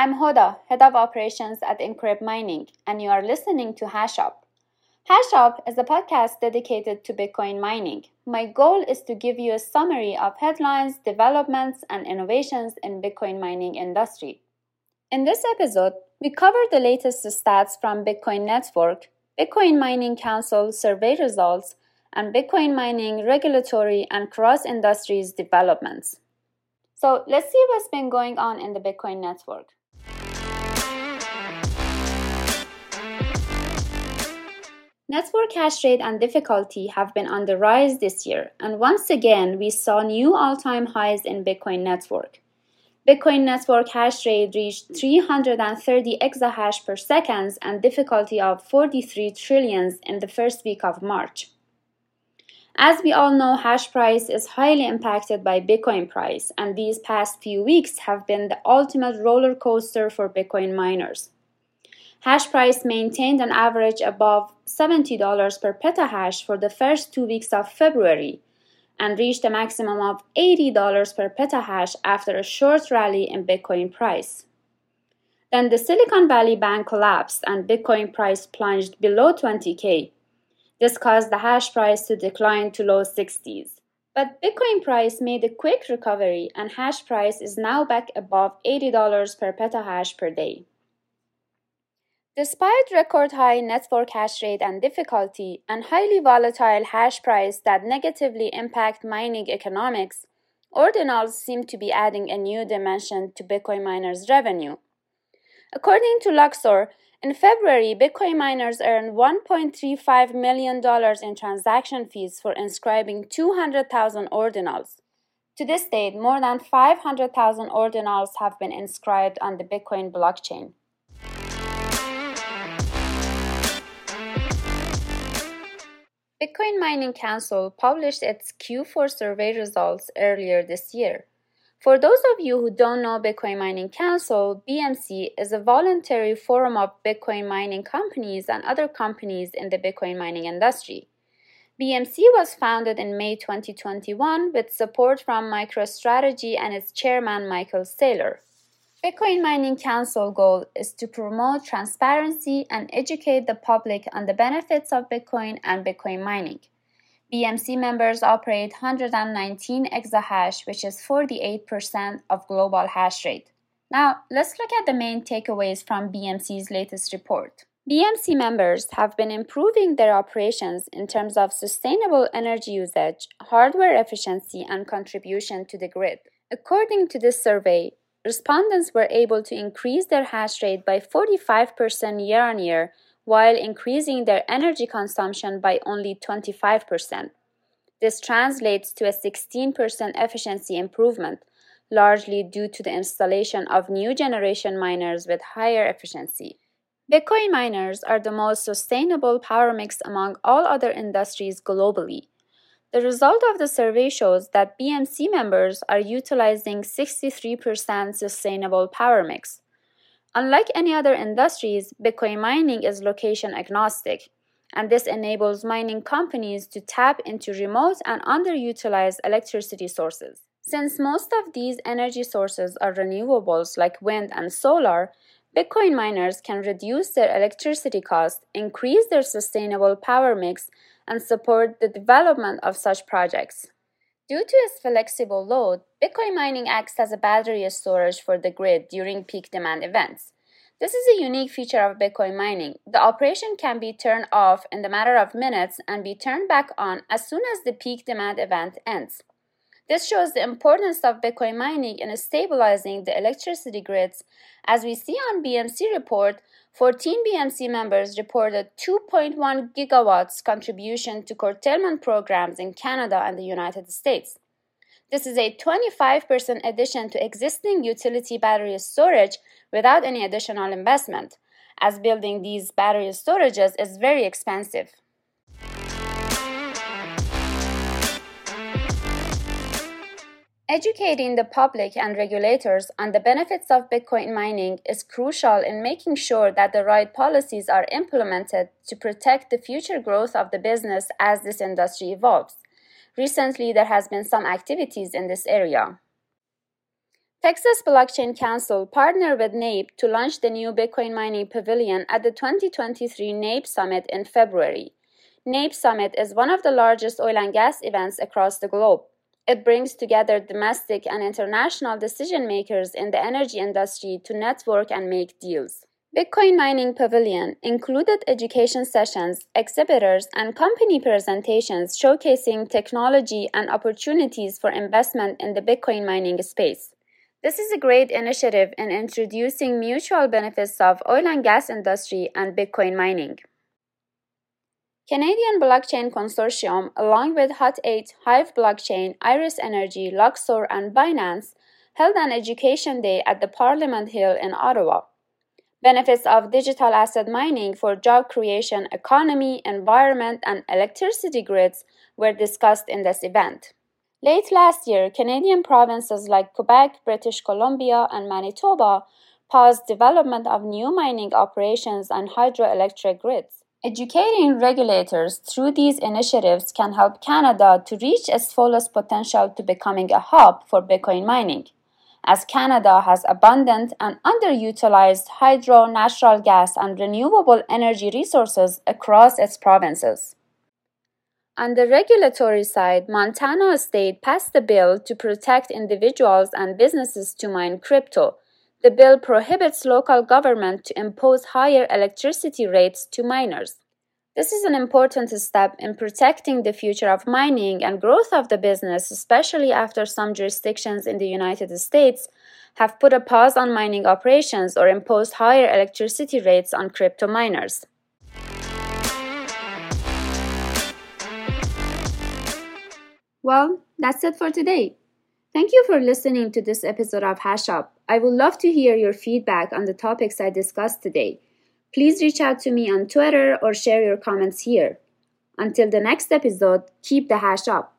I'm Hoda, Head of Operations at Encrypt Mining, and you are listening to Hash-Op. Hash-Op is a podcast dedicated to Bitcoin mining. My goal is to give you a summary of headlines, developments, and innovations in Bitcoin mining industry. In this episode, we cover the latest stats from Bitcoin Network, Bitcoin Mining Council survey results, and Bitcoin mining regulatory and cross industries developments. So let's see what's been going on in the Bitcoin network. Network hash rate and difficulty have been on the rise this year, and once again, we saw new all time highs in Bitcoin network. Bitcoin network hash rate reached 330 exahash per second and difficulty of 43 trillions in the first week of March. As we all know, hash price is highly impacted by Bitcoin price, and these past few weeks have been the ultimate roller coaster for Bitcoin miners. Hash price maintained an average above $70 per petahash for the first two weeks of February and reached a maximum of $80 per petahash after a short rally in Bitcoin price. Then the Silicon Valley Bank collapsed and Bitcoin price plunged below 20k this caused the hash price to decline to low 60s. But Bitcoin price made a quick recovery and hash price is now back above $80 per petahash per day. Despite record high network hash rate and difficulty and highly volatile hash price that negatively impact mining economics, ordinals seem to be adding a new dimension to Bitcoin miners' revenue. According to Luxor, in February, Bitcoin miners earned $1.35 million in transaction fees for inscribing 200,000 ordinals. To this date, more than 500,000 ordinals have been inscribed on the Bitcoin blockchain. Bitcoin Mining Council published its Q4 survey results earlier this year. For those of you who don't know Bitcoin Mining Council, BMC is a voluntary forum of Bitcoin mining companies and other companies in the Bitcoin mining industry. BMC was founded in May 2021 with support from MicroStrategy and its chairman Michael Saylor. Bitcoin Mining Council goal is to promote transparency and educate the public on the benefits of Bitcoin and Bitcoin mining. BMC members operate 119 exahash, which is 48% of global hash rate. Now, let's look at the main takeaways from BMC's latest report. BMC members have been improving their operations in terms of sustainable energy usage, hardware efficiency, and contribution to the grid. According to this survey, respondents were able to increase their hash rate by 45% year on year while increasing their energy consumption by only 25%. This translates to a 16% efficiency improvement, largely due to the installation of new generation miners with higher efficiency. Bitcoin miners are the most sustainable power mix among all other industries globally. The result of the survey shows that BMC members are utilizing 63% sustainable power mix, Unlike any other industries, Bitcoin mining is location agnostic, and this enables mining companies to tap into remote and underutilized electricity sources. Since most of these energy sources are renewables like wind and solar, Bitcoin miners can reduce their electricity costs, increase their sustainable power mix, and support the development of such projects. Due to its flexible load, Bitcoin mining acts as a battery storage for the grid during peak demand events. This is a unique feature of Bitcoin mining. The operation can be turned off in the matter of minutes and be turned back on as soon as the peak demand event ends. This shows the importance of Bitcoin mining in stabilizing the electricity grids. As we see on BMC report, 14 BMC members reported 2.1 gigawatts contribution to curtailment programs in Canada and the United States. This is a 25% addition to existing utility battery storage without any additional investment, as building these battery storages is very expensive. Educating the public and regulators on the benefits of Bitcoin mining is crucial in making sure that the right policies are implemented to protect the future growth of the business as this industry evolves. Recently, there has been some activities in this area. Texas Blockchain Council partnered with NAPE to launch the new Bitcoin mining pavilion at the 2023 NAPE Summit in February. NAPE Summit is one of the largest oil and gas events across the globe. It brings together domestic and international decision makers in the energy industry to network and make deals. Bitcoin Mining Pavilion included education sessions, exhibitors, and company presentations showcasing technology and opportunities for investment in the Bitcoin mining space. This is a great initiative in introducing mutual benefits of oil and gas industry and Bitcoin mining. Canadian Blockchain Consortium, along with Hut 8, Hive Blockchain, Iris Energy, Luxor, and Binance, held an education day at the Parliament Hill in Ottawa. Benefits of digital asset mining for job creation, economy, environment, and electricity grids were discussed in this event. Late last year, Canadian provinces like Quebec, British Columbia, and Manitoba paused development of new mining operations and hydroelectric grids. Educating regulators through these initiatives can help Canada to reach its fullest potential to becoming a hub for Bitcoin mining, as Canada has abundant and underutilized hydro, natural gas, and renewable energy resources across its provinces. On the regulatory side, Montana state passed a bill to protect individuals and businesses to mine crypto. The bill prohibits local government to impose higher electricity rates to miners. This is an important step in protecting the future of mining and growth of the business, especially after some jurisdictions in the United States have put a pause on mining operations or imposed higher electricity rates on crypto miners. Well, that's it for today. Thank you for listening to this episode of Hash-Op. I would love to hear your feedback on the topics I discussed today. Please reach out to me on Twitter or share your comments here. Until the next episode, keep the hash up.